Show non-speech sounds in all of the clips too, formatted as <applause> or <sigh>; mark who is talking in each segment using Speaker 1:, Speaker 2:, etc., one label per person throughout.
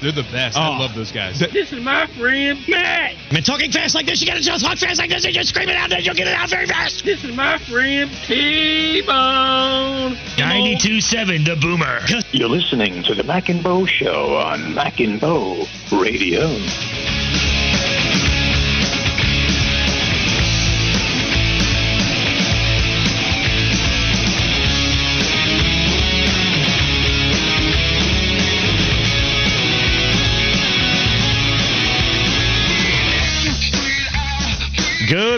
Speaker 1: They're the best.
Speaker 2: Oh.
Speaker 1: I love those guys.
Speaker 3: This is my friend Mac.
Speaker 2: Man, talking fast like this, you gotta talk fast like this, and just scream it out, then you'll get it out very fast.
Speaker 3: This is my friend T-Bone.
Speaker 2: 92.7, the boomer.
Speaker 4: You're listening to the Mac and Bo Show on Mac and Bo Radio.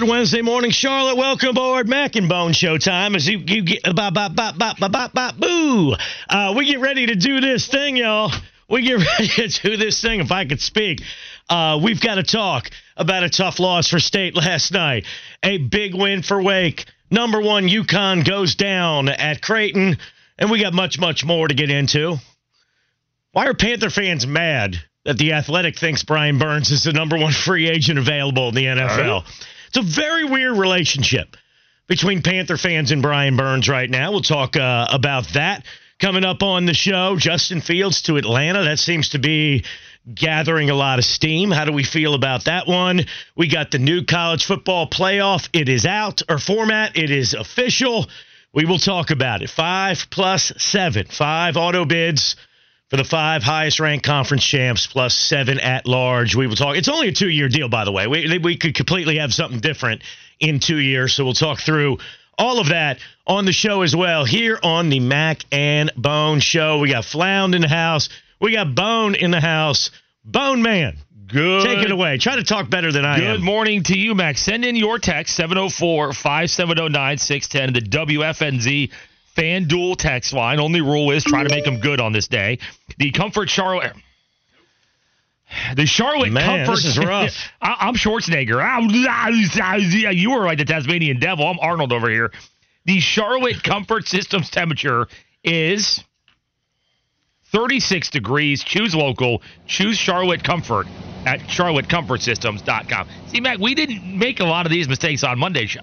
Speaker 2: Good Wednesday morning, Charlotte. Welcome aboard Mac and Bone Showtime as you, you get ba ba ba ba ba ba ba boo. Uh, we get ready to do this thing, y'all. We get <laughs> ready to do this thing. If I could speak, uh, we've got to talk about a tough loss for State last night. A big win for Wake. Number one, UConn goes down at Creighton, and we got much, much more to get into. Why are Panther fans mad that the Athletic thinks Brian Burns is the number one free agent available in the NFL? It's a very weird relationship between Panther fans and Brian Burns right now. We'll talk uh, about that coming up on the show. Justin Fields to Atlanta. That seems to be gathering a lot of steam. How do we feel about that one? We got the new college football playoff. It is out, or format. It is official. We will talk about it. Five plus seven. Five auto bids for the five highest ranked conference champs plus seven at large. We will talk. It's only a two year deal, by the way. We, we could completely have something different in two years. So we'll talk through all of that on the show as well here on the Mac and Bone Show. We got Flound in the house. We got Bone in the house. Bone Man.
Speaker 1: Good.
Speaker 2: Take it away. Try to talk better than I
Speaker 1: Good
Speaker 2: am.
Speaker 1: morning to you, Max. Send in your text 704 570 9610 the WFNZ FanDuel text line. Only rule is try to make them good on this day. The Comfort Charlotte. The Charlotte
Speaker 2: Man,
Speaker 1: Comfort.
Speaker 2: this is <laughs> rough.
Speaker 1: I, I'm Schwarzenegger. You were like the Tasmanian devil. I'm Arnold over here. The Charlotte Comfort Systems temperature is 36 degrees. Choose local. Choose Charlotte Comfort at charlottecomfortsystems.com. See, Mac, we didn't make a lot of these mistakes on Monday's show.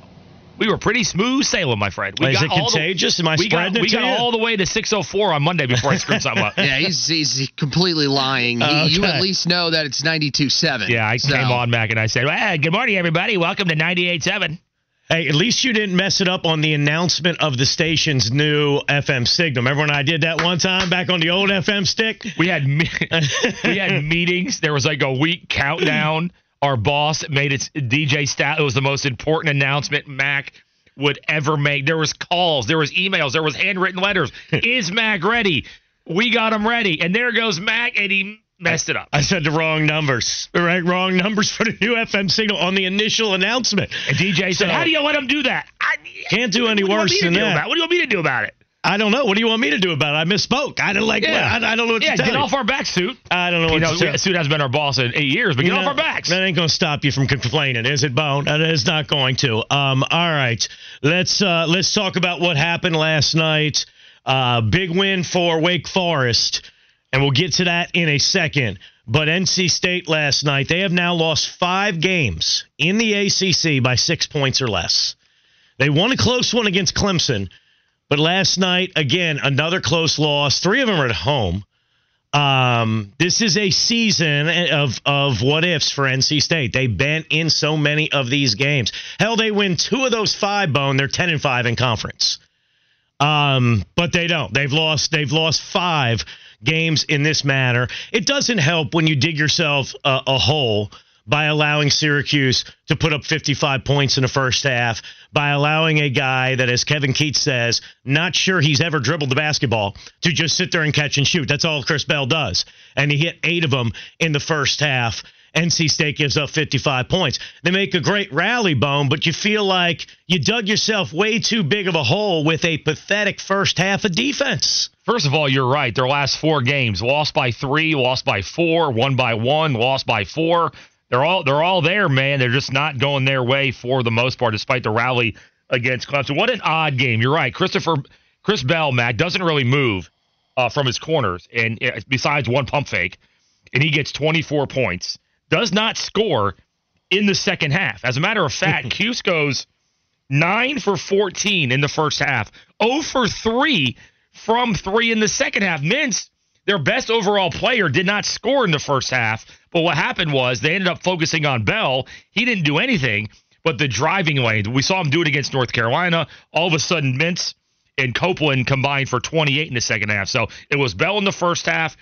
Speaker 1: We were pretty smooth sailing, my friend. We
Speaker 2: Is it
Speaker 1: all the-
Speaker 2: Am I
Speaker 1: we got,
Speaker 2: it
Speaker 1: we
Speaker 2: to
Speaker 1: got
Speaker 2: you?
Speaker 1: all the way to 604 on Monday before I screwed something up. <laughs>
Speaker 5: Yeah, he's he's completely lying. He, You at least know that it's 92.7.
Speaker 1: Yeah, I
Speaker 5: So-
Speaker 1: came on Mac and I said, well, good morning, everybody. Welcome to 98.7.
Speaker 2: Hey, at least you didn't mess it up on the announcement of the station's new FM signal. Remember when I did that one time back on the old FM stick?
Speaker 1: We had me- <laughs> we had meetings. There was like a week countdown. Our boss made its DJ stat. It was the most important announcement Mac would ever make. There was calls, there was emails, there was handwritten letters. <laughs> Is Mac ready? We got him ready, and there goes Mac, and he messed it up.
Speaker 2: I said the wrong numbers. Right, wrong numbers for the new FM signal on the initial announcement.
Speaker 1: And DJ said, "How do you let him do that? I,
Speaker 2: Can't do any worse than that.
Speaker 1: What do you want me to do about it?
Speaker 2: I don't know. What do you want me to do about it? I misspoke. I don't like.
Speaker 1: Yeah.
Speaker 2: I, I don't know what
Speaker 1: Yeah,
Speaker 2: to
Speaker 1: get
Speaker 2: you.
Speaker 1: off our back, suit.
Speaker 2: I don't know
Speaker 1: You
Speaker 2: what
Speaker 1: know. Suit hasn't been our boss in eight years, but get
Speaker 2: You
Speaker 1: off our backs.
Speaker 2: That ain't going to stop you from complaining, is it, Bone? That is not going to. Um, all right, let's uh, let's talk about what happened last night. Uh, big win for Wake Forest, and we'll get to that in a second. But NC State last night, they have now lost five games in the ACC by six points or less. They won a close one against Clemson, but last night again another close loss. Three of them are at home. Um, this is a season of of what ifs for NC State. They've been in so many of these games. Hell, they win two of those five. Bone, they're ten and five in conference. Um, but they don't. They've lost. They've lost five games in this manner. It doesn't help when you dig yourself a, a hole by allowing Syracuse to put up 55 points in the first half, by allowing a guy that, as Kevin Keatts says, not sure he's ever dribbled the basketball to just sit there and catch and shoot. That's all Chris Bell does. And he hit eight of them in the first half. NC State gives up 55 points. They make a great rally, Bone, but you feel like you dug yourself way too big of a hole with a pathetic first half of defense.
Speaker 1: First of all, you're right. Their last four games, lost by three, lost by four, won by one, lost by four. They're all they're all there, man. They're just not going their way for the most part, despite the rally against Clemson. What an odd game. You're right. Christopher Chris Bell, Mac, doesn't really move uh, from his corners, and uh, besides one pump fake, and he gets 24 points. Does not score in the second half. As a matter of fact, <laughs> Cuse goes nine for 14 in the first half, 0 for three from three in the second half. Mintz, their best overall player, did not score in the first half. But what happened was they ended up focusing on Bell. He didn't do anything, but the driving lane, we saw him do it against North Carolina. All of a sudden, Mintz and Copeland combined for 28 in the second half. So it was Bell in the first half.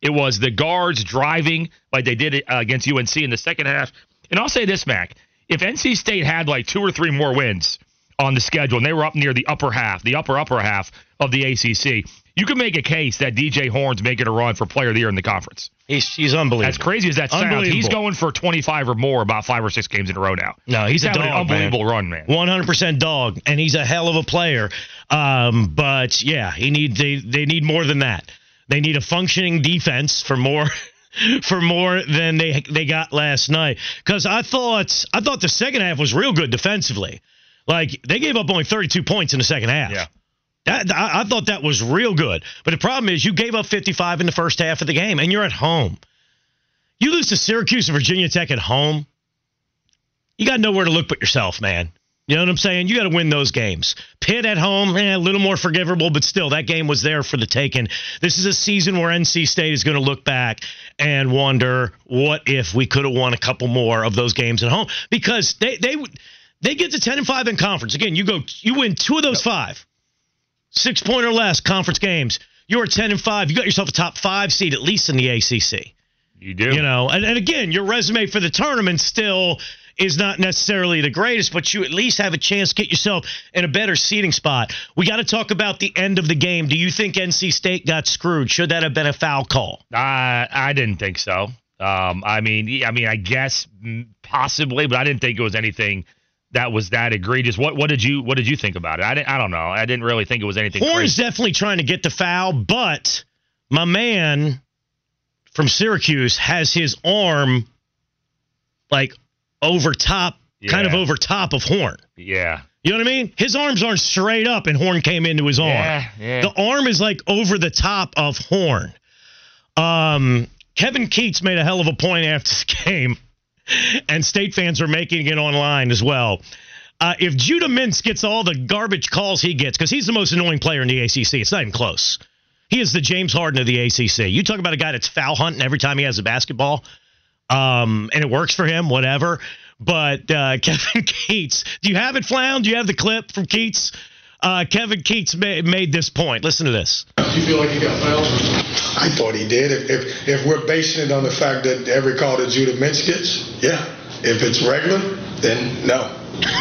Speaker 1: It was the guards driving like they did uh, against UNC in the second half. And I'll say this, Mac. If NC State had like two or three more wins on the schedule and they were up near the upper half, the upper, upper half of the ACC, you can make a case that DJ Horne's making a run for player of the year in the conference.
Speaker 2: He's, he's unbelievable.
Speaker 1: As crazy as that sounds, he's going for 25 or more about five or six games in a row now.
Speaker 2: No, he's,
Speaker 1: he's
Speaker 2: a dog,
Speaker 1: an unbelievable
Speaker 2: man.
Speaker 1: run, man.
Speaker 2: 100% dog, and he's a hell of a player. Um, but yeah, he need they they need more than that. They need a functioning defense for more <laughs> for more than they they got last night. Because I thought I thought the second half was real good defensively. Like they gave up only 32 points in the second half.
Speaker 1: Yeah.
Speaker 2: That, I, I thought that was real good. But the problem is you gave up 55 in the first half of the game, and you're at home. You lose to Syracuse and Virginia Tech at home. You got nowhere to look but yourself, man. You know what I'm saying? You got to win those games. Pitt at home, eh, a little more forgivable, but still, that game was there for the taking. This is a season where NC State is going to look back and wonder what if we could have won a couple more of those games at home because they they they get to 10 and 5 in conference. Again, you go you win two of those five, six point or less conference games. You're 10 and 5. You got yourself a top five seed at least in the ACC.
Speaker 1: You do.
Speaker 2: You know, and, and again, your resume for the tournament still is not necessarily the greatest, but you at least have a chance to get yourself in a better seating spot. We got to talk about the end of the game. Do you think NC State got screwed? Should that have been a foul call?
Speaker 1: I I didn't think so. Um, I mean, I mean, I guess possibly, but I didn't think it was anything that was that egregious. What what did you what did you think about it? I didn't I don't know. I didn't really think it was anything.
Speaker 2: Horne's
Speaker 1: crazy.
Speaker 2: definitely trying to get the foul, but my man from Syracuse has his arm like over top, kind of over top of Horne.
Speaker 1: Yeah.
Speaker 2: You know what I mean? His arms aren't straight up, and Horne came into his arm.
Speaker 1: Yeah, yeah.
Speaker 2: The arm is like over the top of Horne. Um, Kevin Keatts made a hell of a point after the <laughs> game, and state fans are making it online as well. Uh, if Judah Mintz gets all the garbage calls he gets, because he's the most annoying player in the ACC, it's not even close. He is the James Harden of the ACC. You talk about a guy that's foul hunting every time he has a basketball, um, and it works for him, whatever. But uh, <laughs> Kevin Keatts, do you have it, Flound? Do you have the clip from Keatts? Uh, Kevin Keatts ma- made this point. Listen to this.
Speaker 6: Do you feel like he got fouled?
Speaker 7: I thought he did. If, if if we're basing it on the fact that every call that Judah Mintz gets, yeah. If it's regular, then no.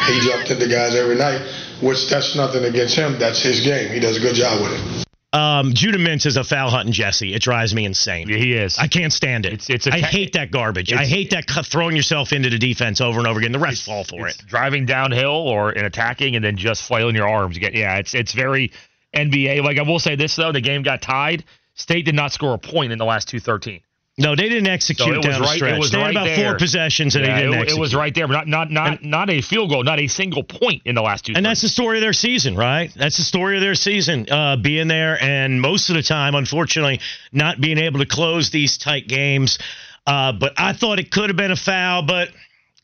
Speaker 7: He jumped into guys every night, which that's nothing against him. That's his game. He does a good job with it.
Speaker 2: Um, Judah Mintz is a foul hunting Jesse. It drives me insane.
Speaker 1: Yeah, he is.
Speaker 2: I can't stand it.
Speaker 1: It's- it's a
Speaker 2: I
Speaker 1: te-
Speaker 2: hate that garbage. I hate that throwing yourself into the defense over and over again. The refs fall for it.
Speaker 1: driving downhill or and attacking and then just flailing your arms. You get yeah, it's it's very NBA. Like I will say this though, the game got tied. State did not score a point in the last two thirteen.
Speaker 2: No, they didn't execute
Speaker 1: So it was
Speaker 2: down the
Speaker 1: right- it was
Speaker 2: they had about
Speaker 1: there.
Speaker 2: four possessions and
Speaker 1: Yeah,
Speaker 2: they didn't
Speaker 1: it, it was right there, but not not not not a field goal, not a single point in the last two.
Speaker 2: And that's the story of their season, right? That's the story of their season, uh, being there and most of the time, unfortunately, not being able to close these tight games. Uh, but I thought it could have been a foul, but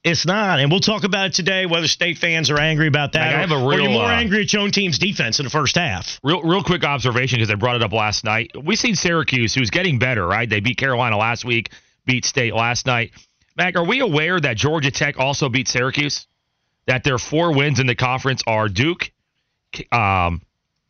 Speaker 2: it's not. And we'll talk about it today, whether state fans are angry about that
Speaker 1: Like, I have a
Speaker 2: or you're more
Speaker 1: uh,
Speaker 2: angry at your own team's defense in the first half.
Speaker 1: Real, real quick observation because I brought it up last night. We've seen Syracuse, who's getting better, right? They beat Carolina last week, beat State last night. Mac, are we aware that Georgia Tech also beat Syracuse? That their four wins in the conference are Duke, um,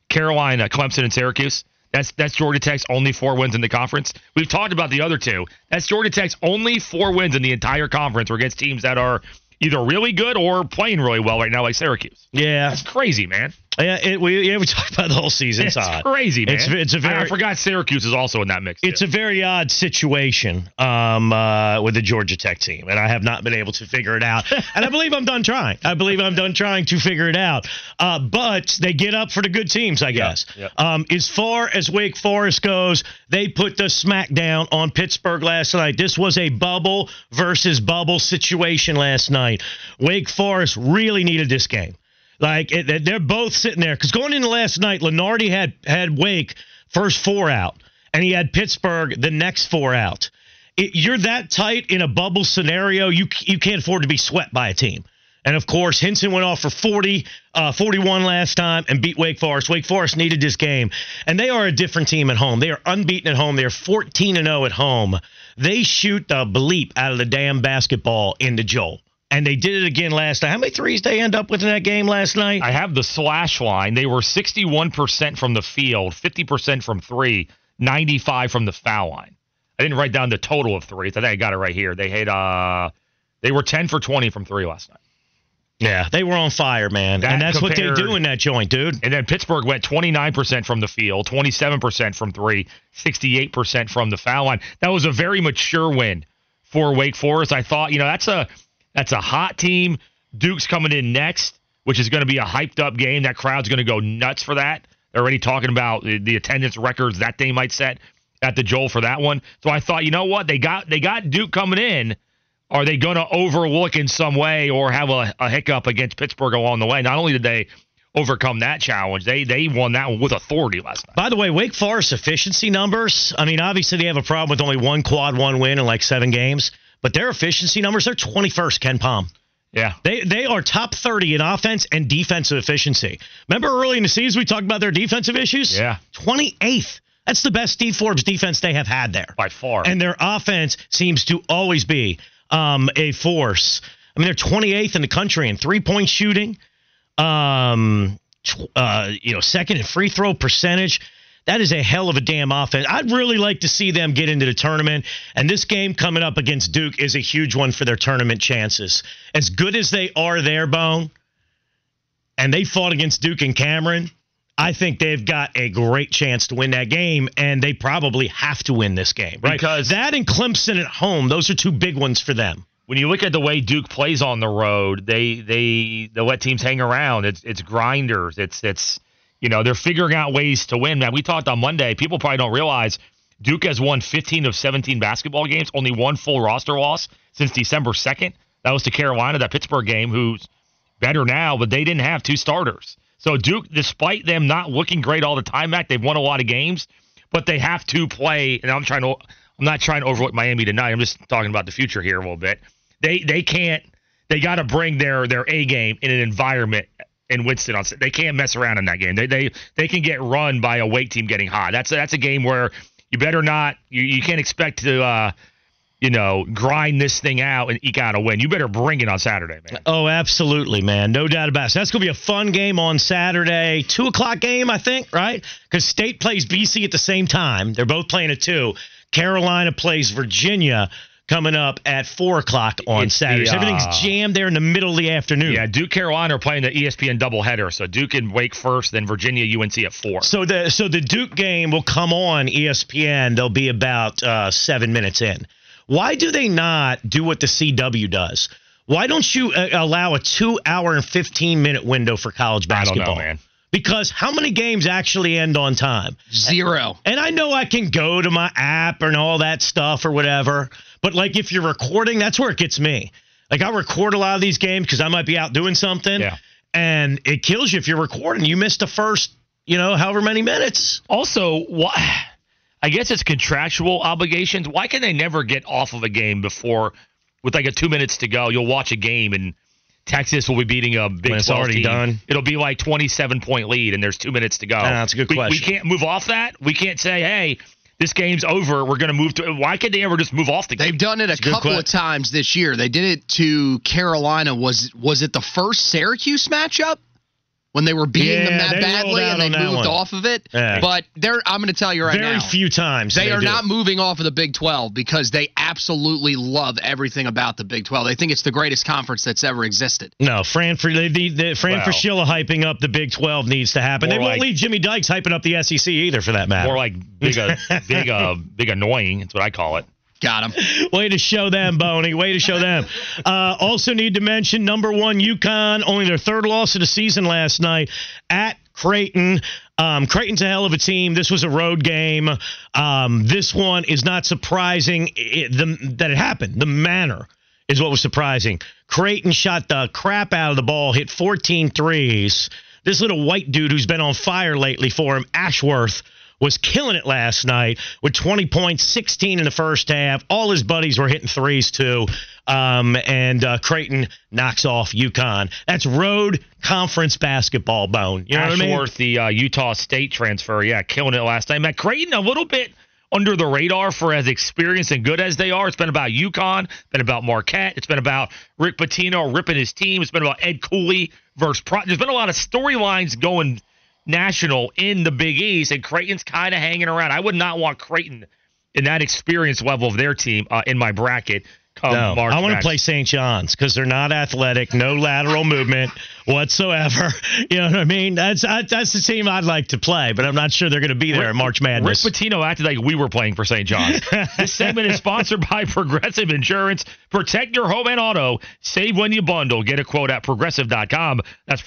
Speaker 1: Carolina, Clemson, and Syracuse. That's that's Georgia Tech's only four wins in the conference. We've talked about the other two. That's Georgia Tech's only four wins in the entire conference were against teams that are either really good or playing really well right now, like Syracuse.
Speaker 2: Yeah.
Speaker 1: That's crazy, man.
Speaker 2: Yeah, it, we yeah we <laughs> talked about the whole season. It's,
Speaker 1: It's crazy, man.
Speaker 2: It's it's a
Speaker 1: I-
Speaker 2: very
Speaker 1: I forgot Syracuse is also in that mix.
Speaker 2: it's
Speaker 1: too.
Speaker 2: a very odd situation um, uh, with the Georgia Tech team, and I have not been able to figure it out. <laughs> and I believe I'm done trying. I believe I'm done trying to figure it out. Uh, but they get up for the good teams, I guess.
Speaker 1: yeah.
Speaker 2: Um, as far as Wake Forest goes, they put the smackdown on Pittsburgh last night. This was a bubble versus bubble situation last night. Wake Forest really needed this game. Like it, they're both sitting there because going into last night, Lunardi had had Wake first four out, and he had Pittsburgh the next four out. It, you're that tight in a bubble scenario, you you can't afford to be swept by a team. And of course, Hinson went off for 40, uh, 41 last time and beat Wake Forest. Wake Forest needed this game, and they are a different team at home. They are unbeaten at home. They are 14 and 0 at home. They shoot the bleep out of the damn basketball into Joel. And they did it again last night. How many threes they end up with in that game last night?
Speaker 1: I have the slash line. They were 61% from the field, 50% from three, 95 from the foul line. I didn't write down the total of threes. I think I got it right here. They had uh they were 10 for 20 from three last night.
Speaker 2: Yeah, they were on fire, man.
Speaker 1: That
Speaker 2: and that's what they do in that joint, dude.
Speaker 1: And then Pittsburgh went 29% from the field, 27% from three, 68% from the foul line. That was a very mature win for Wake Forest. I thought, you know, that's a that's a hot team. Duke's coming in next, which is going to be a hyped up game. That crowd's going to go nuts for that. They're already talking about the, attendance records that they might set at the Joel for that one. So I thought, you know what? They got they got Duke coming in. Are they going to overlook in some way or have a, a hiccup against Pittsburgh along the way? Not only did they overcome that challenge, they they won that one with authority last night.
Speaker 2: By the way, Wake Forest efficiency numbers. I mean, obviously they have a problem with only one quad one win in like seven games, but their efficiency numbers, they're 21st, KenPom.
Speaker 1: Yeah.
Speaker 2: They they are top 30 in offense and defensive efficiency. Remember early in the season we talked about their defensive issues?
Speaker 1: Yeah.
Speaker 2: 28th. That's the best Steve Forbes defense they have had there.
Speaker 1: By far.
Speaker 2: And their offense seems to always be um, a force. I mean, they're 28th in the country in three point shooting. Um, uh, you know, second in free throw percentage. That is a hell of a damn offense. I'd really like to see them get into the tournament. And this game coming up against Duke is a huge one for their tournament chances. As good as they are there, Bone, and they fought against Duke and Cameron, I think they've got a great chance to win that game, and they probably have to win this game, right?
Speaker 1: Because-
Speaker 2: that and Clemson at home, those are two big ones for them.
Speaker 1: when you look at the way Duke plays on the road, they they they let teams hang around. It's it's grinders. It's it's you know they're figuring out ways to win. Man, we talked on Monday. People probably don't realize Duke has won 15 of 17 basketball games. Only one full roster loss since December 2nd. That was to Carolina, that Pittsburgh game, who's better now, but they didn't have two starters. So Duke, despite them not looking great all the time, Mac, they've won a lot of games, but they have to play. And I'm trying to, I'm not trying to overlook Miami tonight. I'm just talking about the future here a little bit. They they can't. They got to bring their their A game in an environment in Winston on. They can't mess around in that game. They they they can get run by a Wake team getting hot. That's that's a game where you better not. You you can't expect to. uh you know, grind this thing out and eke out a win. You better bring it on Saturday, man.
Speaker 2: Oh, absolutely, man. No doubt about it. So that's going to be a fun game on Saturday. Two o'clock game, I think, right? Because State plays BC at the same time. They're both playing at two. Carolina plays Virginia coming up at four o'clock on
Speaker 1: It's
Speaker 2: Saturday.
Speaker 1: the,
Speaker 2: So everything's
Speaker 1: uh,
Speaker 2: jammed there in the middle of the afternoon.
Speaker 1: Yeah, Duke Carolina are playing the ESPN doubleheader. So Duke and Wake first, then Virginia UNC at four.
Speaker 2: So the so the Duke game will come on ESPN. They'll be about uh, seven minutes in. Why do they not do what the CW does? Why don't you uh, allow a two hour and fifteen minute window for college
Speaker 1: I don't
Speaker 2: basketball?
Speaker 1: know, man.
Speaker 2: Because how many games actually end on time?
Speaker 5: Zero.
Speaker 2: And I know I can go to my app and all that stuff or whatever, but like if you're recording, that's where it gets me. Like I record a lot of these games because I might be out doing something,
Speaker 1: Yeah.
Speaker 2: and it kills you if you're recording. You missed the first, you know, however many minutes.
Speaker 1: Also, why? <sighs> I guess it's contractual obligations. Why can they never get off of a game before, with like a two minutes to go? You'll watch a game and Texas will be beating a big
Speaker 2: When it's already
Speaker 1: team.
Speaker 2: done.
Speaker 1: It'll be like twenty-seven point lead, and there's two minutes to go.
Speaker 2: That's a good
Speaker 1: we,
Speaker 2: question.
Speaker 1: We can't move off that. We can't say, "Hey, this game's over. We're going to move to." Why can't they ever just move off the game?
Speaker 5: They've done it a couple
Speaker 2: que-
Speaker 5: of times this year. They did it to Carolina. Was was it the first Syracuse matchup when they were beating them that badly and they moved
Speaker 2: one.
Speaker 5: off of it.
Speaker 2: Yeah.
Speaker 5: But they're I'm going to tell you right
Speaker 2: Very
Speaker 5: now.
Speaker 2: few times.
Speaker 5: They, are
Speaker 2: do
Speaker 5: not moving off of the Big 12 because they absolutely love everything about the Big 12. They think it's the greatest conference that's ever existed.
Speaker 2: No, Fran for the, the, the Fran
Speaker 1: Well.
Speaker 2: Fraschilla hyping up the Big 12 needs to happen. They won't
Speaker 1: like-
Speaker 2: leave Jimmy Dykes hyping up the SEC either, for that matter.
Speaker 1: More like big, uh, <laughs> big, uh, big annoying. That's what I call it.
Speaker 5: Got him. <laughs>
Speaker 2: Way to show them, Boney. Way to show them. Uh, also need to mention number one UConn, only their third loss of the season last night at Creighton. Um, Creighton's a hell of a team. This was a road game. Um, this one is not surprising it, the, that it happened. The manner is what was surprising. Creighton shot the crap out of the ball, hit 14 threes. This little white dude who's been on fire lately for him, Ashworth, was killing it last night with 20 points, 16 in the first half. All his buddies were hitting threes too. Um, and uh, Creighton knocks off UConn. That's road conference basketball, Bone. You know what I mean?
Speaker 1: Ashworth, the uh, Utah State transfer, yeah, killing it last night. Matt Creighton, a little bit under the radar for as experienced and good as they are. It's been about UConn, been about Marquette, it's been about Rick Pitino ripping his team, it's been about Ed Cooley versus Pro. There's been a lot of storylines going national in the Big East, and Creighton's kind of hanging around. I would not want Creighton in that experience level of their team uh, in my bracket. Come
Speaker 2: No,
Speaker 1: March
Speaker 2: I want to play St. John's because they're not athletic, no lateral movement whatsoever. <laughs> You know what I mean? That's I, that's the team I'd like to play, but I'm not sure they're going to be there
Speaker 1: Rick-
Speaker 2: at March Madness.
Speaker 1: Rick Pitino acted like we were playing for St. John's. <laughs> this segment is sponsored by <laughs> Progressive Insurance. Protect your home and auto. Save when you bundle. Get a quote at progressive.com. That's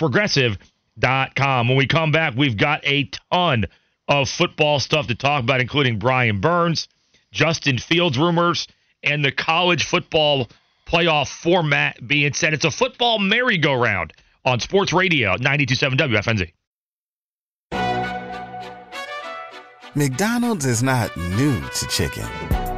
Speaker 1: progressive.com. When we come back, we've got a ton of football stuff to talk about, including Brian Burns, Justin Fields rumors, and the college football playoff format being set. It's a football merry-go-round on Sports Radio 92.7 WFNZ.
Speaker 6: McDonald's is not new to chicken.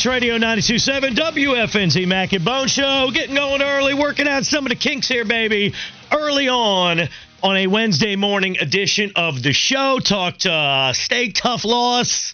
Speaker 2: Sports Radio 92.7 WFNZ Mac and Bone Show. Getting going early, working out some of the kinks here, baby. Early on on a Wednesday morning edition of the show. Talked uh, Stay Tough loss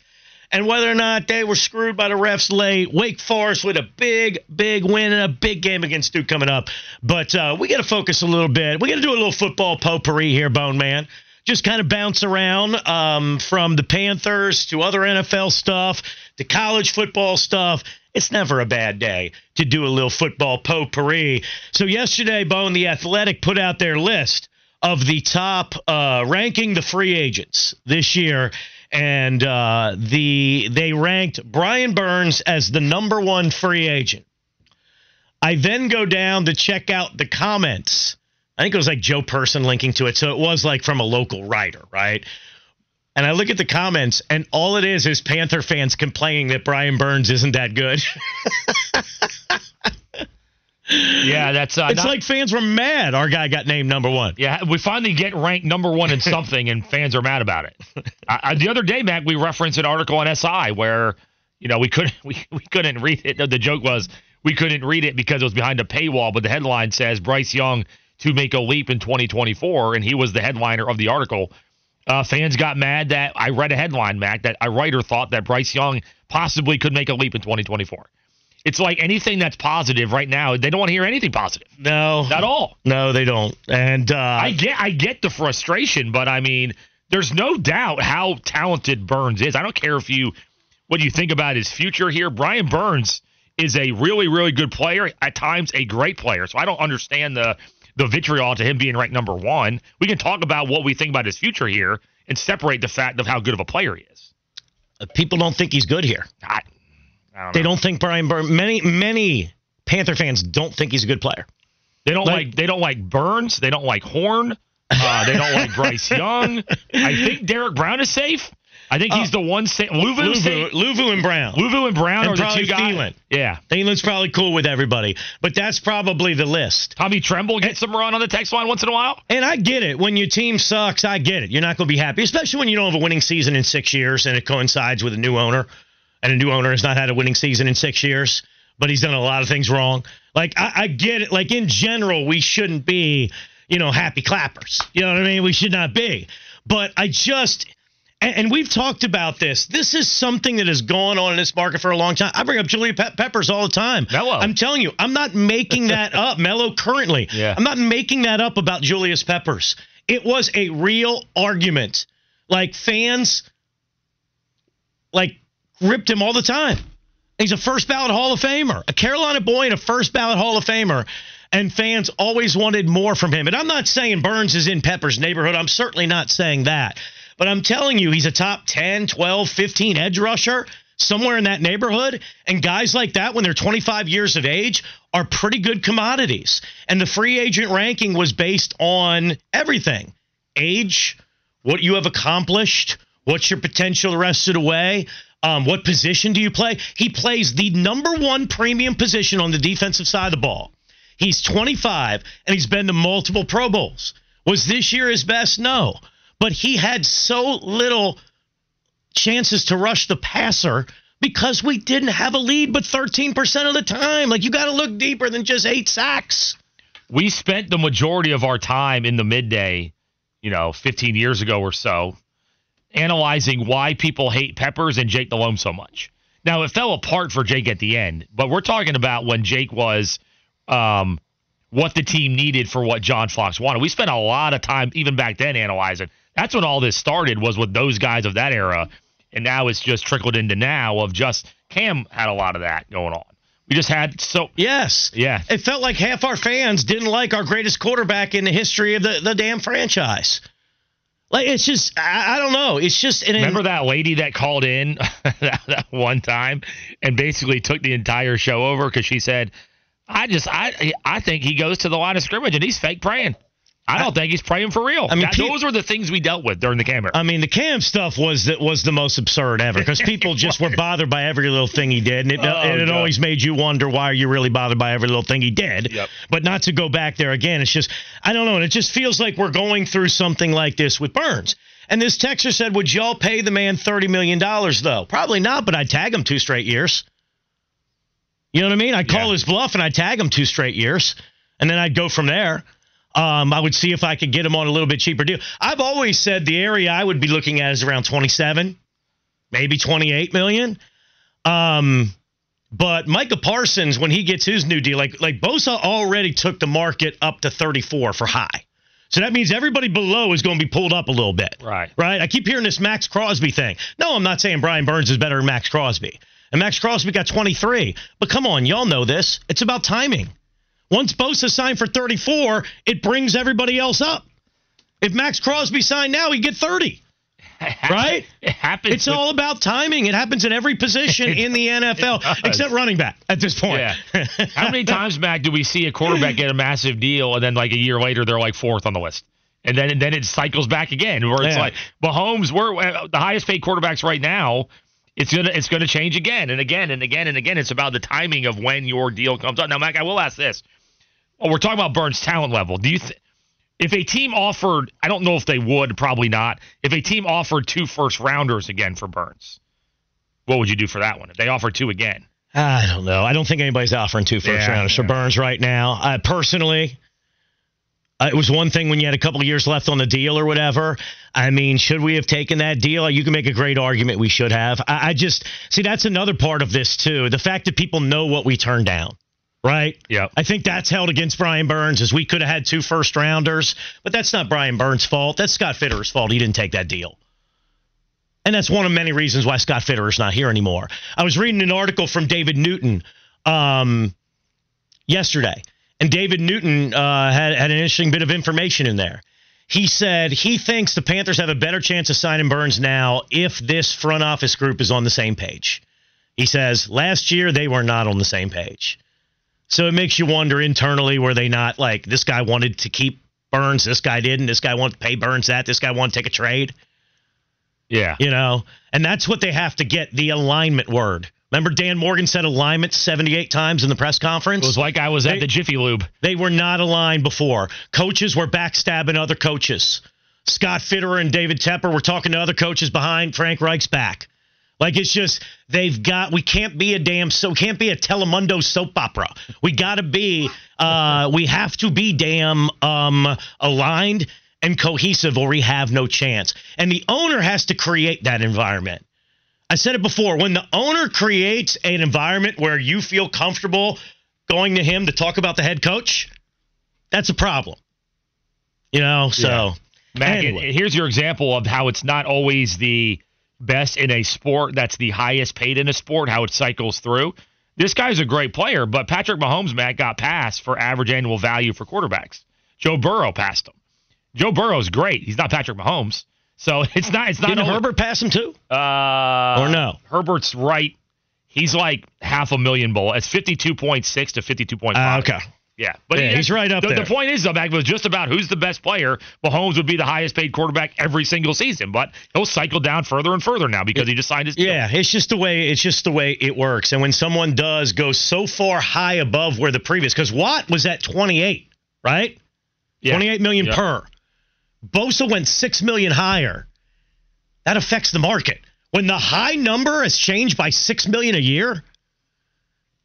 Speaker 2: and whether or not they were screwed by the refs late. Wake Forest with a big, big win and a big game against Duke coming up. But uh, we got to focus a little bit. We got to do a little football potpourri here, Bone Man. Just kind of bounce around um, from the Panthers to other NFL stuff to college football stuff. It's never a bad day to do a little football potpourri. So yesterday, Bone, the Athletic put out their list of the top uh, ranking the free agents this year, and uh, the they ranked Brian Burns as the number one free agent. I then go down to check out the comments. I think it was like Joe Person linking to it, so it was like from a local writer, right? And I look at the comments, and all it is is Panther fans complaining that Brian Burns isn't that good. <laughs>
Speaker 1: Yeah, that's uh,
Speaker 2: it's
Speaker 1: not-
Speaker 2: like fans were mad our guy got named number one.
Speaker 1: Yeah, we finally get ranked number one in something, and fans are mad about it. I, the other day, Mac, we referenced an article on SI where you know we couldn't <laughs> we, we couldn't read it. The joke was we couldn't read it because it was behind a paywall, but the headline says Bryce Young to make a leap in 2024, and he was the headliner of the article. Uh, fans got mad that I read a headline, Mac, that a writer thought that Bryce Young possibly could make a leap in 2024. It's like anything that's positive right now, they don't want to hear anything positive
Speaker 2: No,
Speaker 1: at all.
Speaker 2: no, they don't. And uh,
Speaker 1: I get I get the frustration, but I mean, there's no doubt how talented Burns is. I don't care if you what you think about his future here. Brian Burns is a really really good player, at times a great player. So I don't understand the the vitriol to him being ranked number 1. We can talk about what we think about his future here and separate the fact of how good of a player he is.
Speaker 2: people don't think he's good here.
Speaker 1: I, I don't
Speaker 2: They don't think Brian Burns. Many many Panther fans don't think he's a good player.
Speaker 1: They don't
Speaker 2: Like-
Speaker 1: like, they don't like Burns. They don't like Horn. Uh, they don't like <laughs> Bryce Young. I think Derrick Brown is safe. I think he's oh. the one safe. Luvu,
Speaker 2: Luvu. Luvu and Brown.
Speaker 1: Luvu and Brown
Speaker 2: And
Speaker 1: are the
Speaker 2: probably
Speaker 1: two guys.
Speaker 2: Thielen.
Speaker 1: Yeah.
Speaker 2: Thielen's probably cool with everybody, but that's probably the list.
Speaker 1: Tommy Tremble gets some run on the text line once in a while.
Speaker 2: And I get it. When your team sucks, I get it. You're not going to be happy, especially when you don't have a winning season in six years and it coincides with a new owner. And a new owner has not had a winning season in six years, but he's done a lot of things wrong. Like, I, I get it. Like, in general, we shouldn't be, you know, happy clappers. You know what I mean? We should not be. But I just. And, and we've talked about this. This is something that has gone on in this market for a long time. I bring up Julia Pe- Peppers all the time.
Speaker 1: Mello.
Speaker 2: I'm telling you, I'm not making <laughs> that up. Mello currently.
Speaker 1: Yeah.
Speaker 2: I'm not making that up about Julius Peppers. It was a real argument. Like fans like ripped him all the time. He's a first ballot Hall of Famer, a Carolina boy and a first ballot Hall of Famer. And fans always wanted more from him. And I'm not saying Burns is in Pepper's neighborhood. I'm certainly not saying that. But I'm telling you, he's a top 10, 12, 15 edge rusher somewhere in that neighborhood. And guys like that, when they're 25 years of age, are pretty good commodities. And the free agent ranking was based on everything age, what you have accomplished, what's your potential the rest of the way. Um, what position do you play? He plays the number one premium position on the defensive side of the ball. He's 25 and he's been to multiple Pro Bowls. Was this year his best? No. But he had so little chances to rush the passer because we didn't have a lead but 13% of the time. Like you got to look deeper than just eight sacks.
Speaker 1: We spent the majority of our time in the midday, you know, 15 years ago or so, analyzing why people hate Peppers and Jake Delhomme so much. Now it fell apart for Jake at the end, but we're talking about when Jake was um, what the team needed for what John Fox wanted. We spent a lot of time even back then analyzing. That's when all this started was with those guys of that era, and now it's just trickled into now of just Cam had a lot of that going on. We just had so
Speaker 2: Yes.
Speaker 1: yeah.
Speaker 2: It felt like half our fans didn't like our greatest quarterback in the history of the, the damn franchise. Like it's just I, I don't know. It's just an
Speaker 1: Remember that lady that called in <laughs> that, that one time and basically took the entire show over because she said, "I just I I think he goes to the line of scrimmage and he's fake praying. I don't think he's praying for real."
Speaker 2: I mean,
Speaker 1: That-
Speaker 2: pe-
Speaker 1: those were the things we dealt with during the camera.
Speaker 2: I mean, the Cam stuff was that was the most absurd ever because <laughs> people just were bothered by every little thing he did, and it,
Speaker 1: Oh,
Speaker 2: and it always made you wonder why are you really bothered by every little thing he did.
Speaker 1: Yep.
Speaker 2: But not to go back there again. It's just I don't know, and it just feels like we're going through something like this with Burns. And this texter said, "Would y'all pay the man thirty million dollars though? Probably not, but I'd tag him two straight years. You know what I mean? I'd call
Speaker 1: Yeah.
Speaker 2: his bluff and I'd tag him two straight years, and then I'd go from there." Um, I would see if I could get him on a little bit cheaper deal. I've always said the area I would be looking at is around 27, maybe 28 million. Um, but Micah Parsons, when he gets his new deal, like like Bosa already took the market up to 34 for high. So that means everybody below is going to be pulled up a little bit.
Speaker 1: Right.
Speaker 2: Right? I keep hearing this Maxx Crosby thing. No, I'm not saying Brian Burns is better than Maxx Crosby. And Maxx Crosby got 23. But come on, y'all know this. It's about timing. Once Bosa signed for 34, it brings everybody else up. If Maxx Crosby signed now, he'd get 30. <laughs> Right?
Speaker 1: It happens.
Speaker 2: It's all about timing. It happens in every position in the <laughs> NFL, except running back at this point.
Speaker 1: Yeah. <laughs> How many times, Mac, do we see a quarterback get a massive deal and then like a year later they're like fourth on the list? And then and then it cycles back again where it's
Speaker 2: Yeah.
Speaker 1: like Mahomes, we're uh, the highest paid quarterbacks right now. It's gonna it's gonna change again and again and again and again. It's about the timing of when your deal comes up. Now, Mac, I will ask this. Well, we're talking about Burns' talent level. Do you th- if a team offered, I don't know if they would, probably not. If a team offered two first rounders again for Burns, what would you do for that one? If they offered two again,
Speaker 2: I don't know. I don't think anybody's offering two first
Speaker 1: Yeah,
Speaker 2: rounders for. Burns right now. I personally, Uh, it was one thing when you had a couple of years left on the deal or whatever. I mean, should we have taken that deal? You can make a great argument we should have. I, I just see that's another part of this too. The fact that people know what we turned down. Right?
Speaker 1: Yeah.
Speaker 2: I think that's held against Brian Burns as we could have had two first rounders, but that's not Brian Burns' fault. That's Scott Fitterer's fault. He didn't take that deal. And that's one of many reasons why Scott Fitterer's not here anymore. I was reading an article from David Newton um, yesterday, and David Newton uh, had, had an interesting bit of information in there. He said he thinks the Panthers have a better chance of signing Burns now if this front office group is on the same page. He says last year they were not on the same page. So it makes you wonder internally were they not like this guy wanted to keep Burns, this guy didn't, this guy wanted to pay Burns that, this guy wanted to take a trade.
Speaker 1: Yeah.
Speaker 2: You know, and that's what they have to get the alignment word. Remember, Dan Morgan said alignment 78 times in the press conference?
Speaker 1: It was like I was at the Jiffy Lube.
Speaker 2: They were not aligned before. Coaches were backstabbing other coaches. Scott Fitterer and David Tepper were talking to other coaches behind Frank Reich's back. Like it's just they've got we can't be a damn so can't be a Telemundo soap opera. We got to be uh we have to be damn um aligned and cohesive or we have no chance. And the owner has to create that environment. I said it before when the owner creates an environment where you feel comfortable going to him to talk about the head coach, that's a problem. You know, so
Speaker 1: Yeah. Mac,
Speaker 2: Anyway.
Speaker 1: here's your example of how it's not always the best in a sport that's the highest paid in a sport, how it cycles through. This guy's a great player, but Patrick Mahomes, Matt, got passed for average annual value for quarterbacks. Joe Burrow passed him. Joe Burrow's great. He's not Patrick Mahomes. So <laughs> it's not it's not
Speaker 2: didn't
Speaker 1: only-
Speaker 2: Herbert pass him too?
Speaker 1: uh,
Speaker 2: Or no?
Speaker 1: Herbert's right. He's like half a million bowl. It's 52.6 to 52.5.
Speaker 2: Uh, okay.
Speaker 1: Yeah, but
Speaker 2: Yeah, he's right up
Speaker 1: the,
Speaker 2: there.
Speaker 1: The point is, though, Mac, was just about who's the best player. Mahomes would be the highest paid quarterback every single season, but he'll cycle down further and further now because he just signed his deal.
Speaker 2: Yeah, it's just the way it's just the way it works. And when someone does go so far high above where the previous, because Watt was at 28, right?
Speaker 1: Yeah.
Speaker 2: 28 million
Speaker 1: Yeah.
Speaker 2: per. Bosa went six million higher. That affects the market. When the high number has changed by six million a year,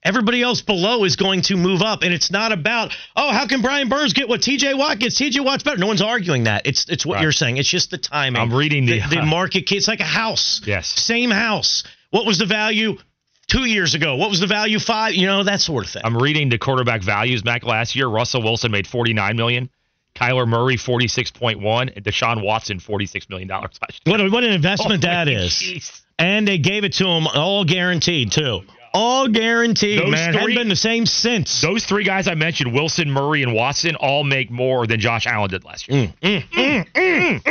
Speaker 2: everybody else below is going to move up. And it's not about, oh, how can Brian Burns get what TJ Watt gets? TJ Watt's better. No one's arguing that. It's it's what
Speaker 1: Right.
Speaker 2: you're saying. It's just the timing.
Speaker 1: I'm reading the-
Speaker 2: the, uh, market. It's like a house.
Speaker 1: Yes.
Speaker 2: Same house. What was the value two years ago? What was the value five? You know, that sort of thing.
Speaker 1: I'm reading the quarterback values, back Last year, Russell Wilson made 49 million, Kyler Murray 46.1, and Deshaun Watson 46 million dollars. <laughs>
Speaker 2: What, what an investment that
Speaker 1: Holy
Speaker 2: is.
Speaker 1: jeez.
Speaker 2: And they gave it to him all guaranteed, too. All guaranteed,
Speaker 1: Those
Speaker 2: man.
Speaker 1: Three-
Speaker 2: been the same since.
Speaker 1: Those three guys I mentioned, Wilson, Murray, and Watson, all make more than Josh Allen did last year.
Speaker 2: Mm. Mm.